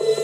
you.